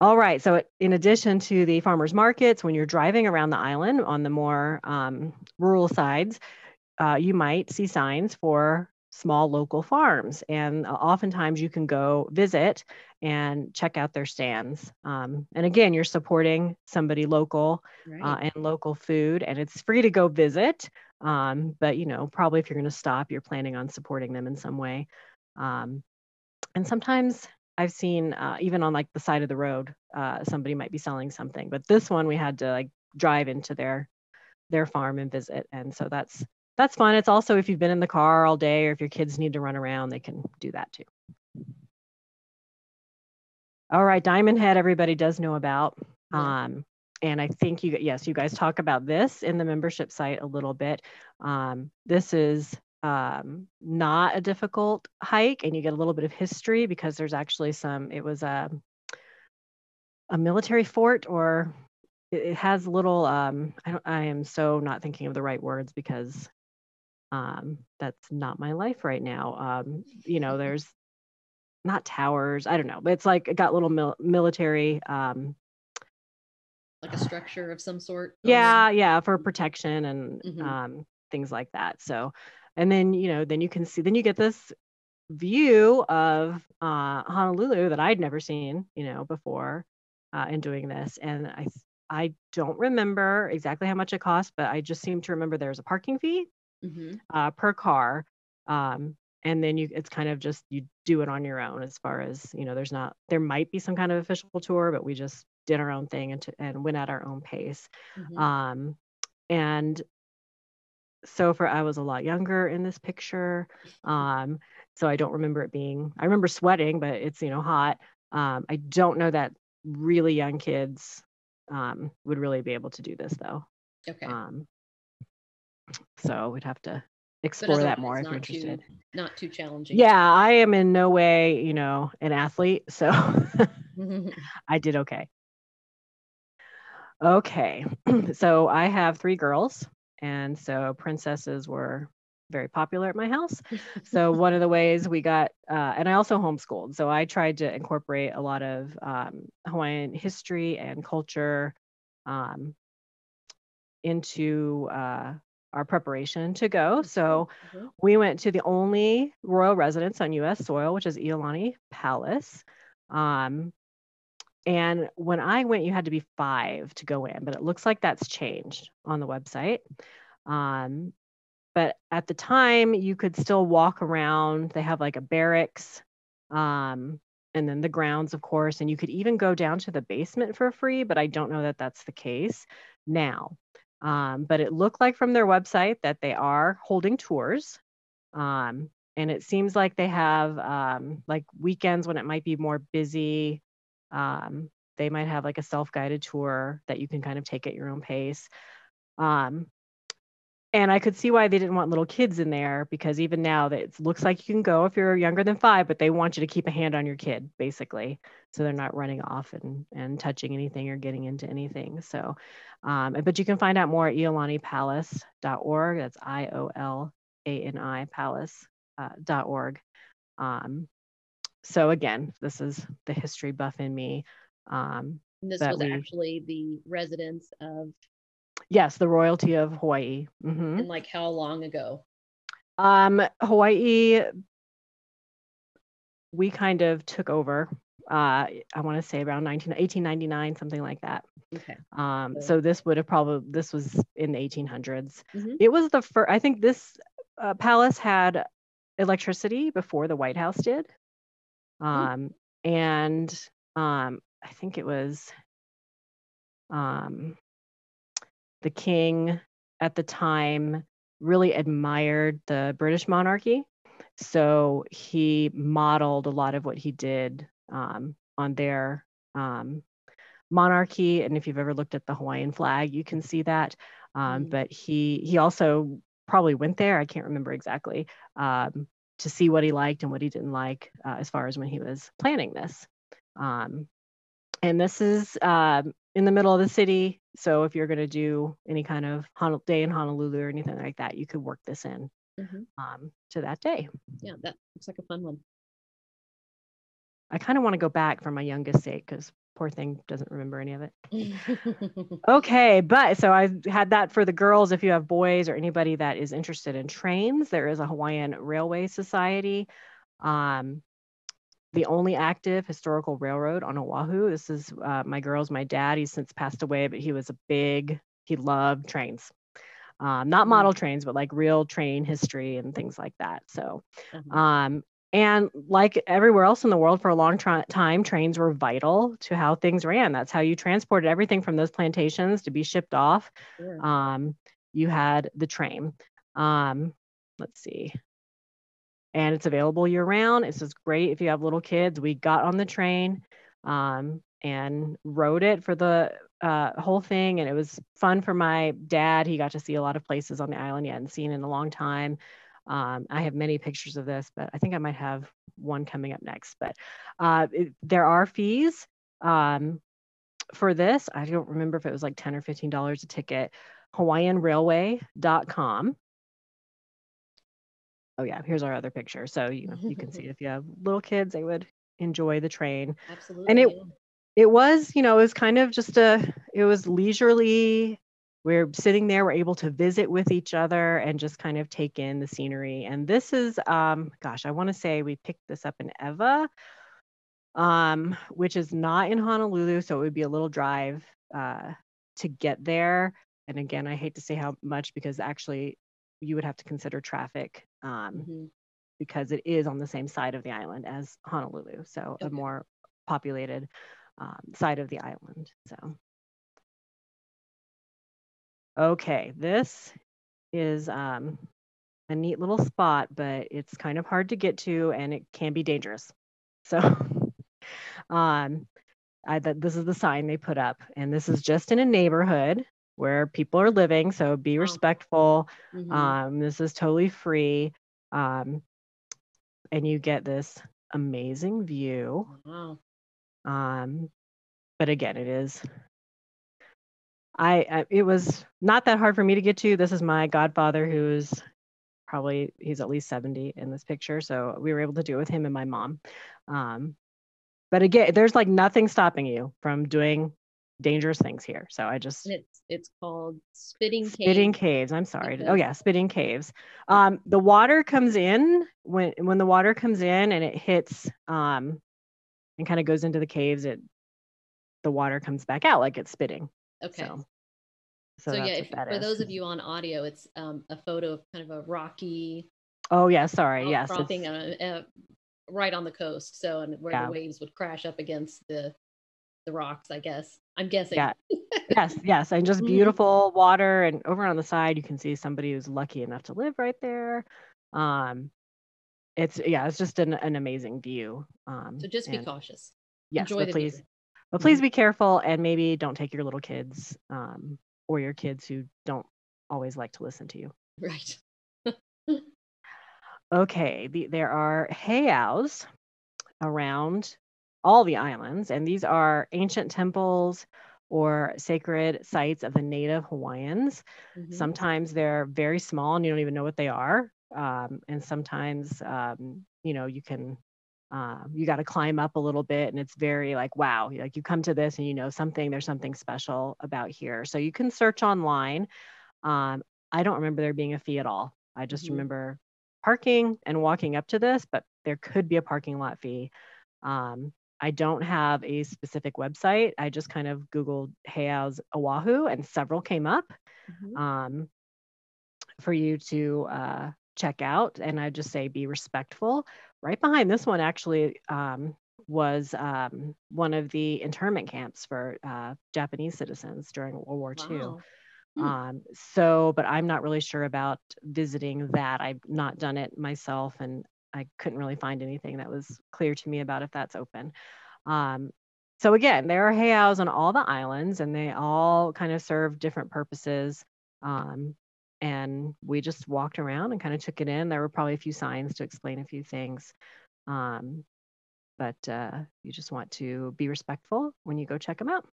All right. So, in addition to the farmers markets, when you're driving around the island on the more um, rural sides, uh, you might see signs for small local farms. And uh, oftentimes you can go visit and check out their stands. Um, and again, you're supporting somebody local uh, right. uh, and local food, and it's free to go visit. Um, but you know, probably if you're going to stop, you're planning on supporting them in some way. Um, and sometimes I've seen uh, even on like the side of the road, uh, somebody might be selling something. But this one, we had to like drive into their their farm and visit, and so that's that's fun. It's also if you've been in the car all day or if your kids need to run around, they can do that too. All right, Diamond Head, everybody does know about. Um, and I think you, yes, you guys talk about this in the membership site a little bit. Um, this is um, not a difficult hike, and you get a little bit of history because there's actually some. It was a a military fort, or it, has little. Um, I don't. I am so not thinking of the right words because um, that's not my life right now. Um, you know, <laughs> there's not towers. I don't know, but it's like it got little mil- military. Um, like a structure of some sort. <sighs> Yeah, yeah, for protection and mm-hmm. um, things like that. So, and then you know, then you can see, then you get this view of uh, Honolulu that I'd never seen, you know, before uh, in doing this, and I I don't remember exactly how much it cost, but I just seem to remember there's a parking fee mm-hmm. uh, per car. Um, and then you it's kind of just you do it on your own as far as you know there's not there might be some kind of official tour but we just did our own thing and, to, and went at our own pace mm-hmm. um, and so for i was a lot younger in this picture um, so i don't remember it being i remember sweating but it's you know hot um, i don't know that really young kids um, would really be able to do this though okay um, so we'd have to explore that more if you're interested. Too, not too challenging. Yeah, I am in no way, you know, an athlete, so <laughs> <laughs> I did okay. Okay, <clears throat> so I have three girls, and so princesses were very popular at my house. <laughs> So one of the ways we got, uh, and I also homeschooled, so I tried to incorporate a lot of um, Hawaiian history and culture um, into uh, our preparation to go. So mm-hmm. we went to the only royal residence on U.S. soil, which is Iolani Palace. Um, and when I went, you had to be five to go in, but it looks like that's changed on the website. Um, but at the time, you could still walk around. They have like a barracks, um, and then the grounds, of course, and you could even go down to the basement for free. But I don't know that that's the case now. Um, but it looked like from their website that they are holding tours. Um, and it seems like they have um, like weekends when it might be more busy. Um, they might have like a self-guided tour that you can kind of take at your own pace. Um, and I could see why they didn't want little kids in there because even now that it looks like you can go if you're younger than five, but they want you to keep a hand on your kid basically, so they're not running off and and touching anything or getting into anything. So, um, but you can find out more at iolanipalace.org. That's I O L A N I palace.org. Uh, um, so again, this is the history buff in me. Um, this was we, actually the residence of Yes, the royalty of Hawaii. Mm-hmm. And like how long ago? Um, Hawaii, we kind of took over. Uh, I want to say around 19, 1899, something like that. Okay. Um, so this would have probably this was in the 1800s. Mm-hmm. It was the first. I think this uh, palace had electricity before the White House did. Hmm. Um, mm-hmm. and um, I think it was um the king at the time really admired the British monarchy. So he modeled a lot of what he did um, on their um, monarchy. And if you've ever looked at the Hawaiian flag, you can see that. Um, mm. But he he also probably went there. I can't remember exactly um, to see what he liked and what he didn't like uh, as far as when he was planning this. Um, and this is uh, in the middle of the city. So if you're going to do any kind of day in Honolulu or anything like that, you could work this in mm-hmm. um, to that day. Yeah, that looks like a fun one. I kind of want to go back for my youngest sake because poor thing doesn't remember any of it. <laughs> okay, but so I had that for the girls. If you have boys or anybody that is interested in trains, there is a Hawaiian Railway Society. Um, the only active historical railroad on Oahu. This is uh, my girls, my dad. He's since passed away, but he was a big, he loved trains. Um, not mm. model trains, but like real train history and things like that. So, mm-hmm. um, and like everywhere else in the world for a long tra- time, trains were vital to how things ran. That's how you transported everything from those plantations to be shipped off. Sure. Um, you had the train. Um, let's see and it's available year round. It's just great if you have little kids. We got on the train um, and rode it for the uh, whole thing, and it was fun for my dad. He got to see a lot of places on the island he hadn't seen in a long time. Um, I have many pictures of this, but I think I might have one coming up next. But uh, it, there are fees um, for this. I don't remember if it was like 10 or $15 a ticket. HawaiianRailway.com oh yeah, here's our other picture. So you you can see <laughs> if you have little kids, they would enjoy the train. Absolutely. And it it was, you know, it was kind of just a it was leisurely. We're sitting there, we're able to visit with each other and just kind of take in the scenery. And this is um gosh, I want to say we picked this up in Ewa, um, which is not in Honolulu, so it would be a little drive uh to get there. And again, I hate to say how much because actually you would have to consider traffic um, mm-hmm. because it is on the same side of the island as Honolulu, so okay. a more populated um, side of the island. So, okay, this is um, a neat little spot, but it's kind of hard to get to and it can be dangerous. So, <laughs> um, I, this is the sign they put up, and this is just in a neighborhood where people are living. So be respectful. Mm-hmm. Um, this is totally free. Um, and you get this amazing view. Wow. Um, but again, it is. I, I it was not that hard for me to get to. This is my godfather, who's probably he's at least 70 in this picture. So we were able to do it with him and my mom. Um, but again, there's like nothing stopping you from doing dangerous things here. So I just it's it's called spitting caves. spitting caves. I'm sorry. Oh yeah, spitting caves. Um, the water comes in when when the water comes in and it hits um, and kind of goes into the caves. It the water comes back out like it's spitting. Okay. So, so, so yeah, if, for is. those of you on audio, it's um, a photo of kind of a rocky. Oh yeah, sorry. Yes, it's... uh, uh, right on the coast. So and where yeah. the waves would crash up against the the rocks, I guess. I'm guessing. Yeah. <laughs> yes, yes, and just mm-hmm. beautiful water. And over on the side, you can see somebody who's lucky enough to live right there. Um, it's yeah, it's just an, an amazing view. Um, so just be cautious. Yes, please, but please mm-hmm. be careful and maybe don't take your little kids um, or your kids who don't always like to listen to you. Right. <laughs> okay, the, there are heiaus around all the islands, and these are ancient temples or sacred sites of the native Hawaiians. Mm-hmm. Sometimes they're very small and you don't even know what they are. Um, and sometimes, um, you know, you can, uh, you got to climb up a little bit and it's very like, wow, like you come to this and you know something, there's something special about here. So you can search online. Um, I don't remember there being a fee at all. I just mm-hmm. remember parking and walking up to this, but there could be a parking lot fee. Um, I don't have a specific website. I just kind of Googled Heiaus Oahu and several came up mm-hmm. um, for you to uh, check out. And I just say be respectful. Right behind this one, actually, um, was um, one of the internment camps for uh, Japanese citizens during World War wow. II. Hmm. Um, so, but I'm not really sure about visiting that. I've not done it myself, and I couldn't really find anything that was clear to me about if that's open. Um, so again, there are heiaus on all the islands, and they all kind of serve different purposes. Um, and we just walked around and kind of took it in. There were probably a few signs to explain a few things. Um, but uh, you just want to be respectful when you go check them out.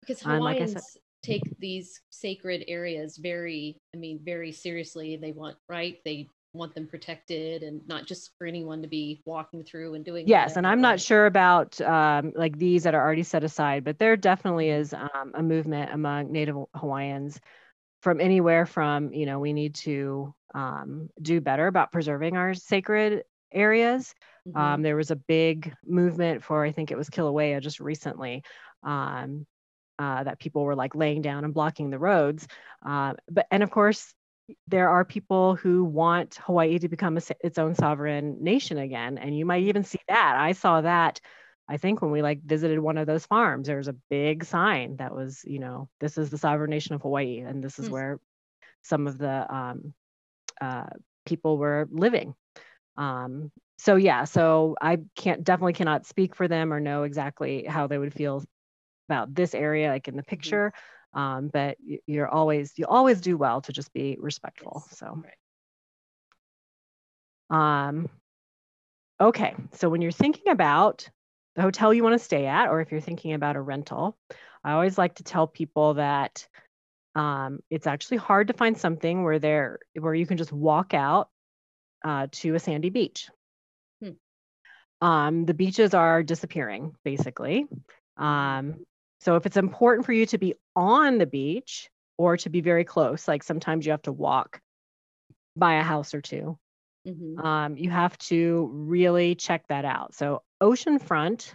Because Hawaiians like said, take these sacred areas very, I mean, very seriously. They want, right? They want them protected and not just for anyone to be walking through and doing yes and i'm not sure about um, like these that are already set aside but there definitely mm-hmm. is um, a movement among native hawaiians from anywhere from you know we need to um, do better about preserving our sacred areas mm-hmm. Um, there was a big movement for i think it was kilauea just recently um, uh, that people were like laying down and blocking the roads uh, but and of course there are people who want Hawaii to become a, its own sovereign nation again. And you might even see that. I saw that, I think, when we like visited one of those farms. There was a big sign that was, you know, this is the sovereign nation of Hawaii. And this is mm-hmm. where some of the um, uh, people were living. Um, so, yeah, so I can't definitely cannot speak for them or know exactly how they would feel about this area, like in the mm-hmm. picture. Mm-hmm um, but you're always you always do well to just be respectful yes. so right. um okay so when you're thinking about the hotel you want to stay at or if you're thinking about a rental i always like to tell people that um, it's actually hard to find something where there where you can just walk out uh, to a sandy beach hmm. um, the beaches are disappearing basically um, so if it's important for you to be on the beach or to be very close, like sometimes you have to walk by a house or 2 mm-hmm. um, you have to really check that out. So oceanfront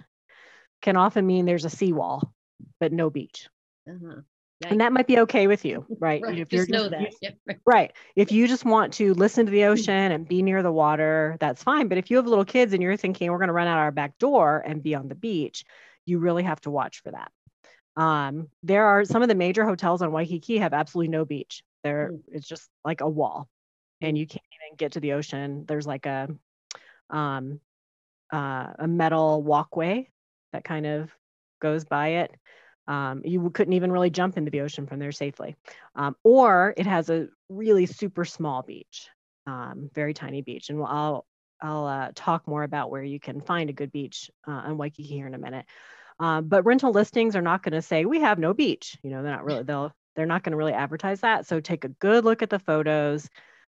can often mean there's a seawall, but no beach. Uh-huh. And that might be okay with you, <laughs> right? right. If just know that. yep. Right. If you just want to listen to the <laughs> ocean and be near the water, that's fine. But if you have little kids and you're thinking we're going to run out our back door and be on the beach, you really have to watch for that. Um, there are some of the major hotels on Waikiki have absolutely no beach. There, mm. it's just like a wall, and you can't even get to the ocean. There's like a um, uh, a metal walkway that kind of goes by it. Um, you couldn't even really jump into the ocean from there safely. Um, or it has a really super small beach, um, very tiny beach. And I'll I'll uh, talk more about where you can find a good beach uh, on Waikiki here in a minute. Um, but rental listings are not going to say we have no beach. You know, they're not really they'll they're not going to really advertise that. So take a good look at the photos.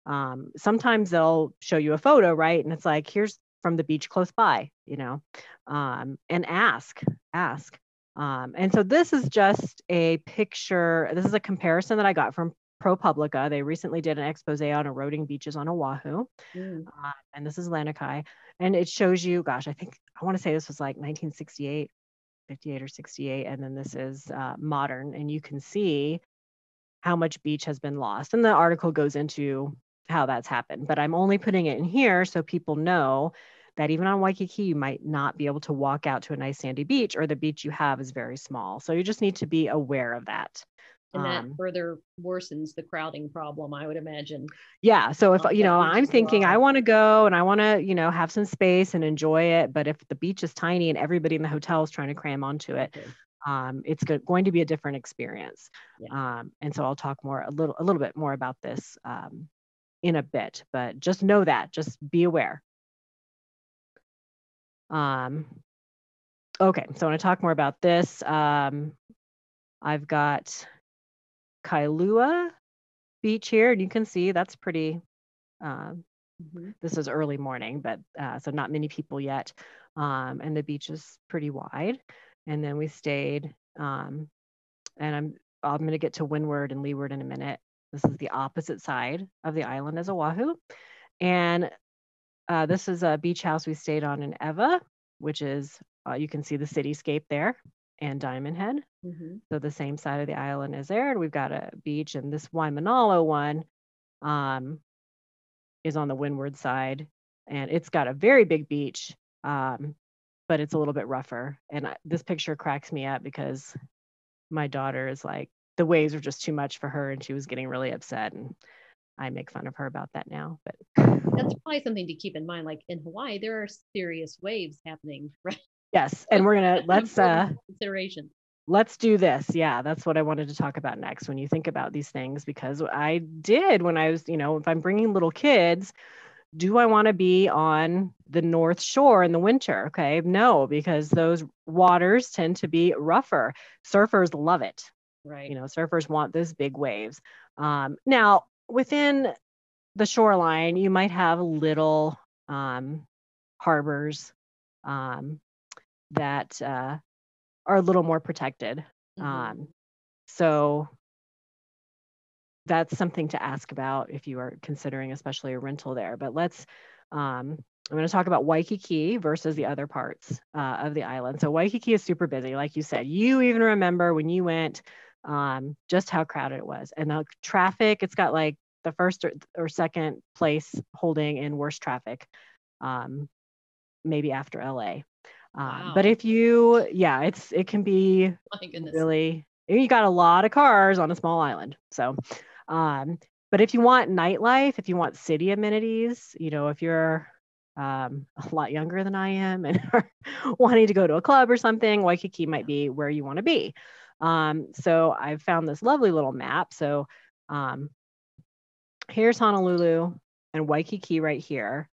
Um, sometimes they'll show you a photo, right? And it's like here's from the beach close by, you know, um, and ask, ask. Um, and so this is just a picture. This is a comparison that I got from ProPublica. They recently did an expose on eroding beaches on Oahu. Mm. Uh, and this is Lanikai. And it shows you, gosh, I think I want to say this was like 1968 58 or 68, and then this is uh, modern, and you can see how much beach has been lost. And the article goes into how that's happened, but I'm only putting it in here so people know that even on Waikiki, you might not be able to walk out to a nice sandy beach or the beach you have is very small. So you just need to be aware of that. And that um, further worsens the crowding problem, I would imagine. Yeah. So if, you know, I'm thinking. I want to go and I want to, you know, have some space and enjoy it. But if the beach is tiny and everybody in the hotel is trying to cram onto it, okay. um, it's go- going to be a different experience. Yeah. Um, and so I'll talk more, a little, a little bit more about this um, in a bit, but just know that, just be aware. Um, okay. So I want to talk more about this. Um, I've got Kailua Beach here, and you can see that's pretty. Uh, mm-hmm. This is early morning, but uh, so not many people yet, um, and the beach is pretty wide. And then we stayed, um, and I'm I'm going to get to Windward and Leeward in a minute. This is the opposite side of the island as Oahu, and uh, this is a beach house we stayed on in Ewa, which is uh, you can see the cityscape there and Diamond Head. Mm-hmm. So the same side of the island is there. And we've got a beach, and this Waimanalo one um, is on the windward side, and it's got a very big beach, um, but it's a little bit rougher. And I, this picture cracks me up because my daughter is like, the waves were just too much for her, and she was getting really upset. And I make fun of her about that now, but that's probably something to keep in mind. Like in Hawaii, there are serious waves happening, <laughs> right? Yes, and we're gonna <laughs> let's uh consideration. Let's do this. Yeah, that's what I wanted to talk about next. When you think about these things, because I did when I was, you know, if I'm bringing little kids, do I want to be on the North Shore in the winter? Okay, no, because those waters tend to be rougher. Surfers love it. Right. You know, surfers want those big waves. Um, now, within the shoreline, you might have little um, harbors, um, that uh, are a little more protected. Mm-hmm. Um, so that's something to ask about if you are considering, especially a rental there. But let's, um, I'm going to talk about Waikiki versus the other parts uh, of the island. So Waikiki is super busy, like you said. You even remember when you went, um, just how crowded it was, and the traffic. It's got like the first or, or second place holding in worst traffic, um, maybe after LA. Um, wow. But if you, yeah, it's it can be really. You got a lot of cars on a small island, so. Um, but if you want nightlife, if you want city amenities, you know, if you're um, a lot younger than I am and <laughs> are wanting to go to a club or something, Waikiki might be where you want to be. Um, so I've found this lovely little map. So um, here's Honolulu and Waikiki right here.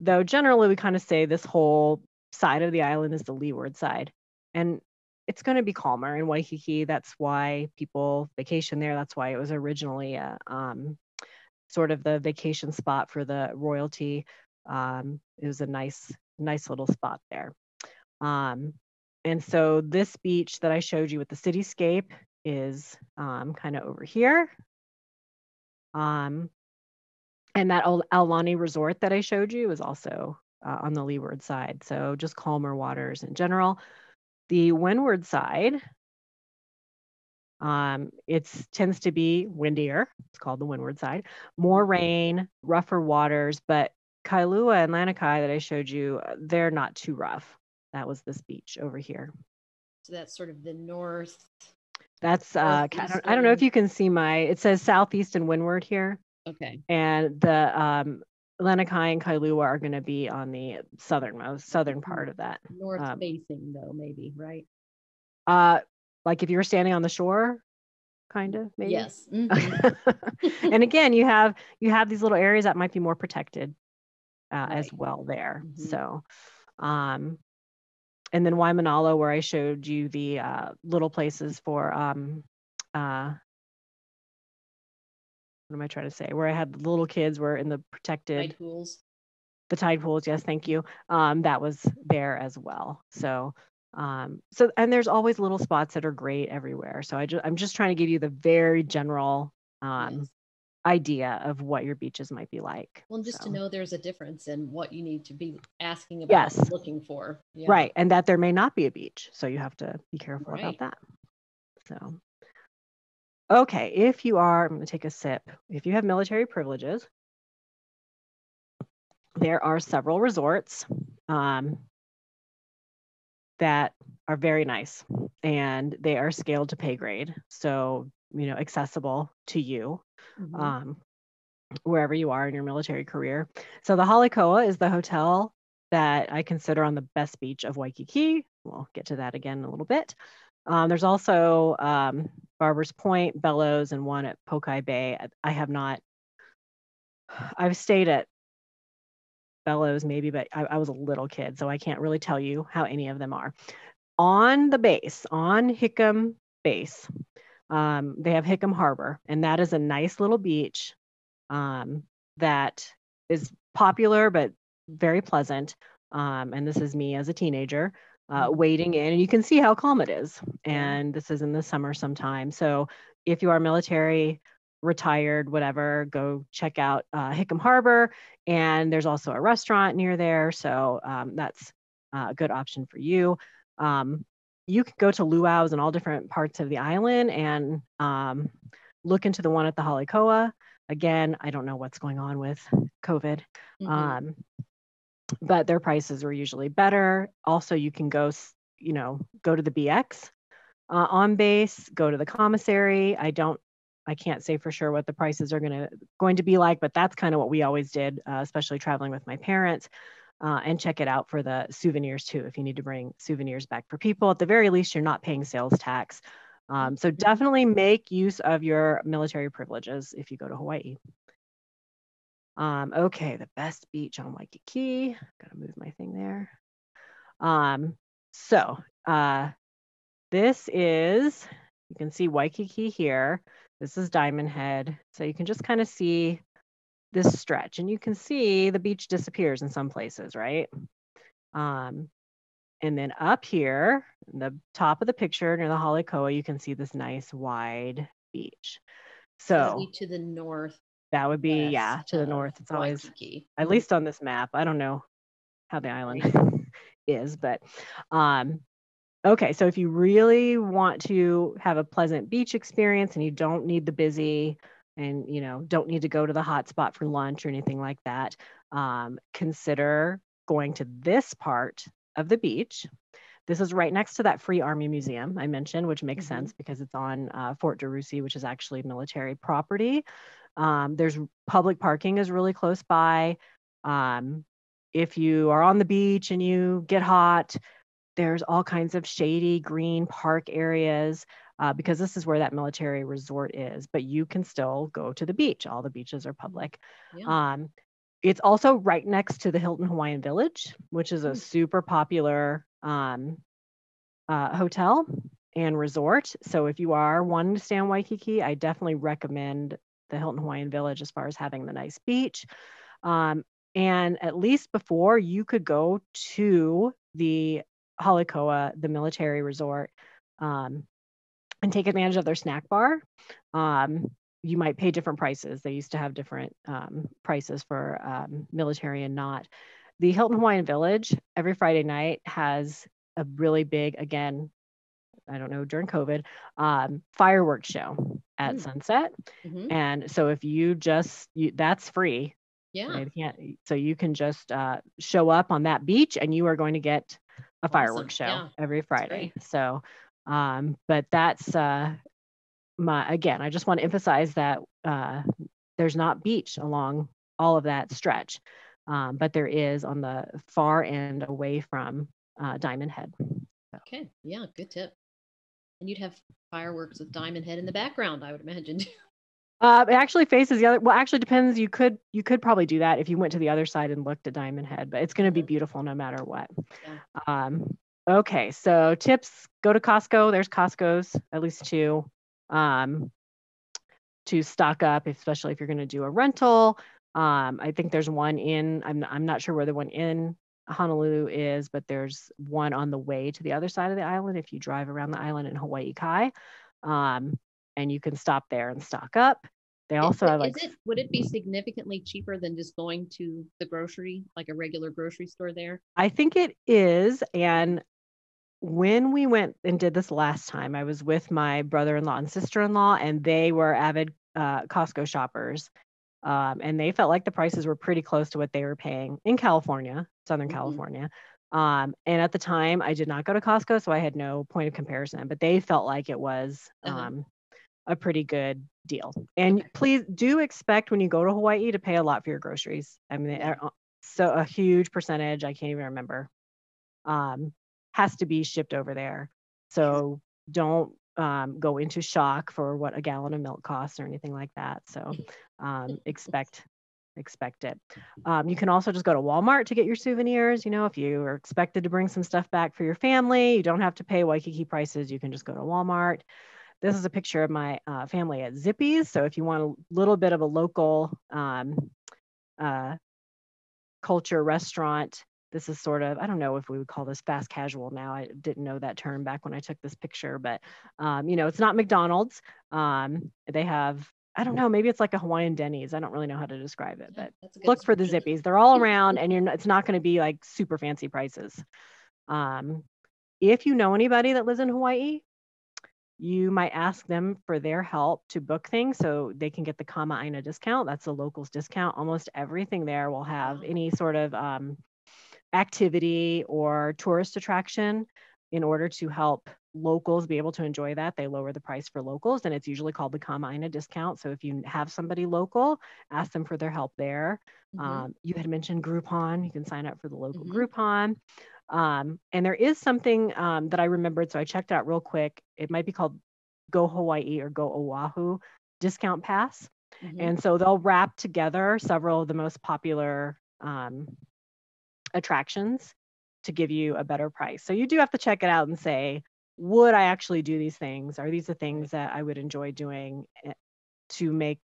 Though generally we kind of say this whole side of the island is the leeward side. And it's going to be calmer in Waikiki. That's why people vacation there. That's why it was originally a um, sort of the vacation spot for the royalty. Um, it was a nice, nice little spot there. Um, and so this beach that I showed you with the cityscape is um, kind of over here. Um, and that old Aulani resort that I showed you is also uh, on the leeward side. So just calmer waters in general. The windward side, um, it tends to be windier. It's called the windward side. More rain, rougher waters, but Kailua and Lanikai that I showed you, uh, they're not too rough. That was this beach over here. So that's sort of the north. That's uh, I don't, I don't know if you can see my. It says southeast and windward here. Okay. And the um, Lanikai and Kailua are going to be on the southernmost southern part of that. North um, facing though, maybe, right? Uh like if you were standing on the shore, kind of maybe. Yes. Mm-hmm. <laughs> and again, you have you have these little areas that might be more protected uh, right. as well there. Mm-hmm. So um and then Waimanalo, where I showed you the uh, little places for um, uh, what am I trying to say? Where I had the little kids were in the protected tide pools. The tide pools, yes, thank you. Um, that was there as well. So um, so and there's always little spots that are great everywhere. So I just I'm just trying to give you the very general um yes. Idea of what your beaches might be like. Well, just so. to know there's a difference in what you need to be asking about yes. looking for. Yeah. Right. And that there may not be a beach. So you have to be careful right. about that. So Okay, if you are, I'm going to take a sip. If you have military privileges, there are several resorts um, that are very nice and they are scaled to pay grade. So, you know, accessible to you. Mm-hmm. Um, wherever you are in your military career. So the Hale Koa is the hotel that I consider on the best beach of Waikiki. We'll get to that again in a little bit. Um, there's also um, Barbers Point, Bellows, and one at Pokai Bay. I have not, <sighs> I've stayed at Bellows maybe, but I, I was a little kid, so I can't really tell you how any of them are. On the base, on Hickam Base, um, they have Hickam Harbor, and that is a nice little beach um, that is popular but very pleasant. Um, and this is me as a teenager uh, mm-hmm. wading in, and you can see how calm it is. And this is in the summer sometime. So if you are military, retired, whatever, go check out uh, Hickam Harbor. And there's also a restaurant near there. So um, that's a good option for you. Um, you can go to luau's in all different parts of the island and um, look into the one at the Hale Koa. Again, I don't know what's going on with COVID. Mm-hmm. Um, but their prices were usually better. Also, you can go, you know, go to the BX uh, on base, go to the commissary. I don't, I can't say for sure what the prices are going to going to be like, but that's kind of what we always did, uh, especially traveling with my parents. Uh, and check it out for the souvenirs too. If you need to bring souvenirs back for people, at the very least, you're not paying sales tax. Um, so definitely make use of your military privileges if you go to Hawaii. Um, okay, the best beach on Waikiki. Gotta move my thing there. Um, so uh, this is, you can see Waikiki here. This is Diamond Head. So you can just kind of see this stretch and you can see the beach disappears in some places, right? Um, and then up here, the top of the picture near the Hale Koa, you can see this nice wide beach. So to the north that would be West yeah to the north. It's always Waikiki. at least on this map. I don't know how the island <laughs> is, but um okay, so if you really want to have a pleasant beach experience and you don't need the busy and you know don't need to go to the hot spot for lunch or anything like that, um, consider going to this part of the beach. This is right next to that Free Army Museum I mentioned, which makes mm-hmm. sense because it's on uh, Fort DeRussy, which is actually military property. Um, there's public parking is really close by. Um, if you are on the beach and you get hot, there's all kinds of shady green park areas uh, because this is where that military resort is. But you can still go to the beach. All the beaches are public. Yeah. Um, it's also right next to the Hilton Hawaiian Village, which is a hmm. super popular um, uh, hotel and resort. So if you are wanting to stay on Waikiki, I definitely recommend the Hilton Hawaiian Village as far as having the nice beach. Um, and at least before you could go to the Hale Koa, the military resort, um, and take advantage of their snack bar. Um, you might pay different prices. They used to have different um, prices for um, military and not. The Hilton Hawaiian Village every Friday night has a really big, again, I don't know, during COVID, um, fireworks show at mm. sunset. Mm-hmm. And so if you just, you, that's free. Yeah. so you can just uh, show up on that beach and you are going to get a awesome. fireworks show yeah. every Friday. So, um, but that's uh, my, again, I just want to emphasize that uh, there's not beach along all of that stretch. Um, but there is on the far end away from uh, Diamond Head. Okay, yeah, good tip. And you'd have fireworks with Diamond Head in the background, I would imagine. <laughs> Uh, it actually faces the other. Well, actually depends. You could you could probably do that if you went to the other side and looked at Diamond Head, but it's going to be beautiful no matter what. Yeah. Um, okay, so tips: go to Costco. There's Costco's at least two. Um, to stock up, especially if you're going to do a rental. Um, I think there's one in. I'm I'm not sure where the one in Honolulu is, but there's one on the way to the other side of the island if you drive around the island in Hawaii Kai. Um, and you can stop there and stock up. They also it, have like. It, would it be significantly cheaper than just going to the grocery, like a regular grocery store there? I think it is. And when we went and did this last time, I was with my brother in law and sister in law, and they were avid uh, Costco shoppers. Um, and they felt like the prices were pretty close to what they were paying in California Southern mm-hmm. California. Um, and at the time, I did not go to Costco, so I had no point of comparison. But they felt like it was uh-huh. um, a pretty good deal. And please do expect when you go to Hawaii to pay a lot for your groceries. I mean, uh, so a huge percentage. I can't even remember. Um, has to be shipped over there. So don't um, go into shock for what a gallon of milk costs or anything like that. So um, expect expect it. Um, you can also just go to Walmart to get your souvenirs. You know, if you are expected to bring some stuff back for your family, you don't have to pay Waikiki prices. You can just go to Walmart. This is a picture of my uh, family at Zippy's. So if you want a little bit of a local um, uh, culture restaurant, this is sort of, I don't know if we would call this fast casual now. I didn't know that term back when I took this picture, but um, you know, it's not McDonald's. Um, they have I don't know. Maybe it's like a Hawaiian Denny's. I don't really know how to describe it, but look for the Zippy's. They're all <laughs> around, and you're. It's not going to be like super fancy prices. Um, if you know anybody that lives in Hawaii, you might ask them for their help to book things so they can get the Kama'aina discount. That's a locals discount. Almost everything there will have any sort of um, activity or tourist attraction in order to help locals be able to enjoy that, they lower the price for locals, and it's usually called the Kama'aina discount. So if you have somebody local, ask them for their help there. Mm-hmm. Um, you had mentioned Groupon. You can sign up for the local mm-hmm. Groupon. Um, and there is something um, that I remembered, so I checked out real quick. It might be called Go Hawaii or Go Oahu Discount Pass. Mm-hmm. And so they'll wrap together several of the most popular um, attractions to give you a better price. So you do have to check it out and say, would I actually do these things? Are these the things that I would enjoy doing eh, to make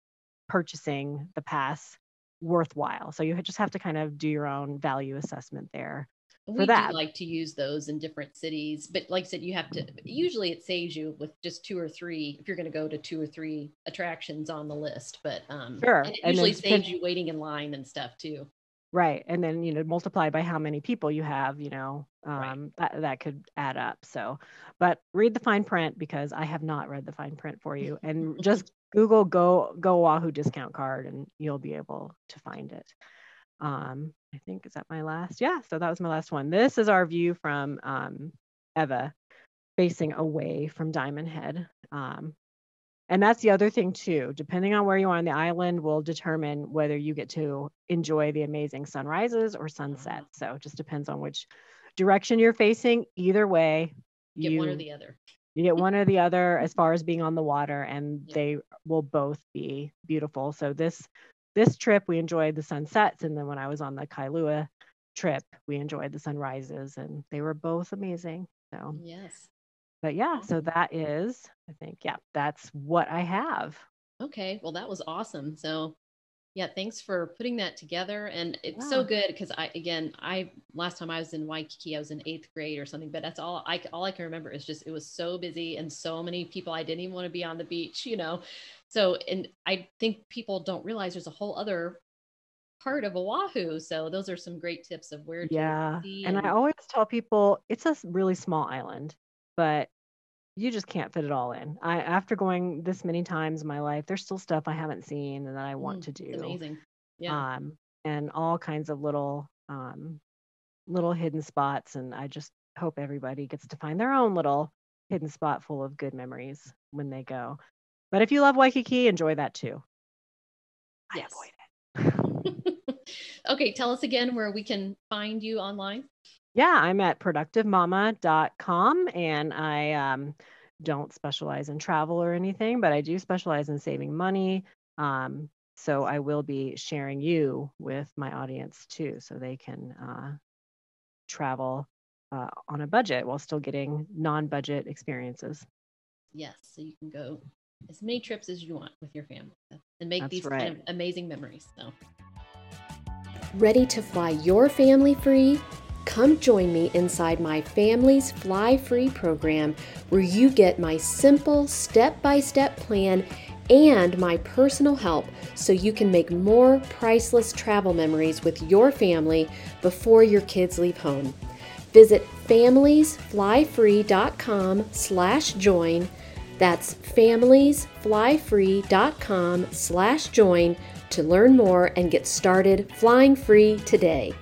purchasing the pass worthwhile? So you just have to kind of do your own value assessment there. For we that. do like to use those in different cities, but like I said, you have to. Usually, it saves you with just two or three if you're going to go to two or three attractions on the list. But um, sure, and it usually and saves you waiting in line and stuff too. Right. And then, you know, multiply by how many people you have, you know, um, right. that, that could add up. So, but read the fine print because I have not read the fine print for you. And <laughs> just Google Go Go Oahu discount card and you'll be able to find it. Um, I think is that my last? Yeah, so that was my last one. This is our view from um, Ewa facing away from Diamond Head. Um, and that's the other thing too. Depending on where you are on the island, will determine whether you get to enjoy the amazing sunrises or mm-hmm. sunsets. So it just depends on which direction you're facing. Either way, you get one or the other. You get <laughs> one or the other as far as being on the water, and they will both be beautiful. So this this trip we enjoyed the sunsets, and then when I was on the Kailua trip, we enjoyed the sunrises, and they were both amazing. So yes, but yeah, so that is, I think, yeah, that's what I have. Okay. Well, that was awesome. So, yeah, thanks for putting that together. And it's yeah. so good because I, again, I, last time I was in Waikiki, I was in eighth grade or something, but that's all I, all I can remember is just, it was so busy and so many people. I didn't even want to be on the beach, you know? So, and I think people don't realize there's a whole other part of Oahu. So those are some great tips of where to yeah. And, and I always tell people it's a really small island but you just can't fit it all in. I after going this many times in my life, there's still stuff I haven't seen and that I want mm, to do. Amazing. Yeah. Um, and all kinds of little um little hidden spots and I just hope everybody gets to find their own little hidden spot full of good memories when they go. But if you love Waikiki, enjoy that too. Yes. Avoid it. <laughs> okay, tell us again where we can find you online. Yeah, I'm at productivemama.com and I um, don't specialize in travel or anything, but I do specialize in saving money. Um, so I will be sharing you with my audience too, so they can uh, travel uh, on a budget while still getting non budget experiences. Yes, so you can go as many trips as you want with your family and make That's these right. kind of amazing memories. So. Ready to fly your family free? Come join me inside my family's Fly Free program, where you get my simple step by step plan and my personal help so you can make more priceless travel memories with your family before your kids leave home. Visit familiesflyfree.com slash join. That's familiesflyfree.com slash join to learn more and get started flying free today.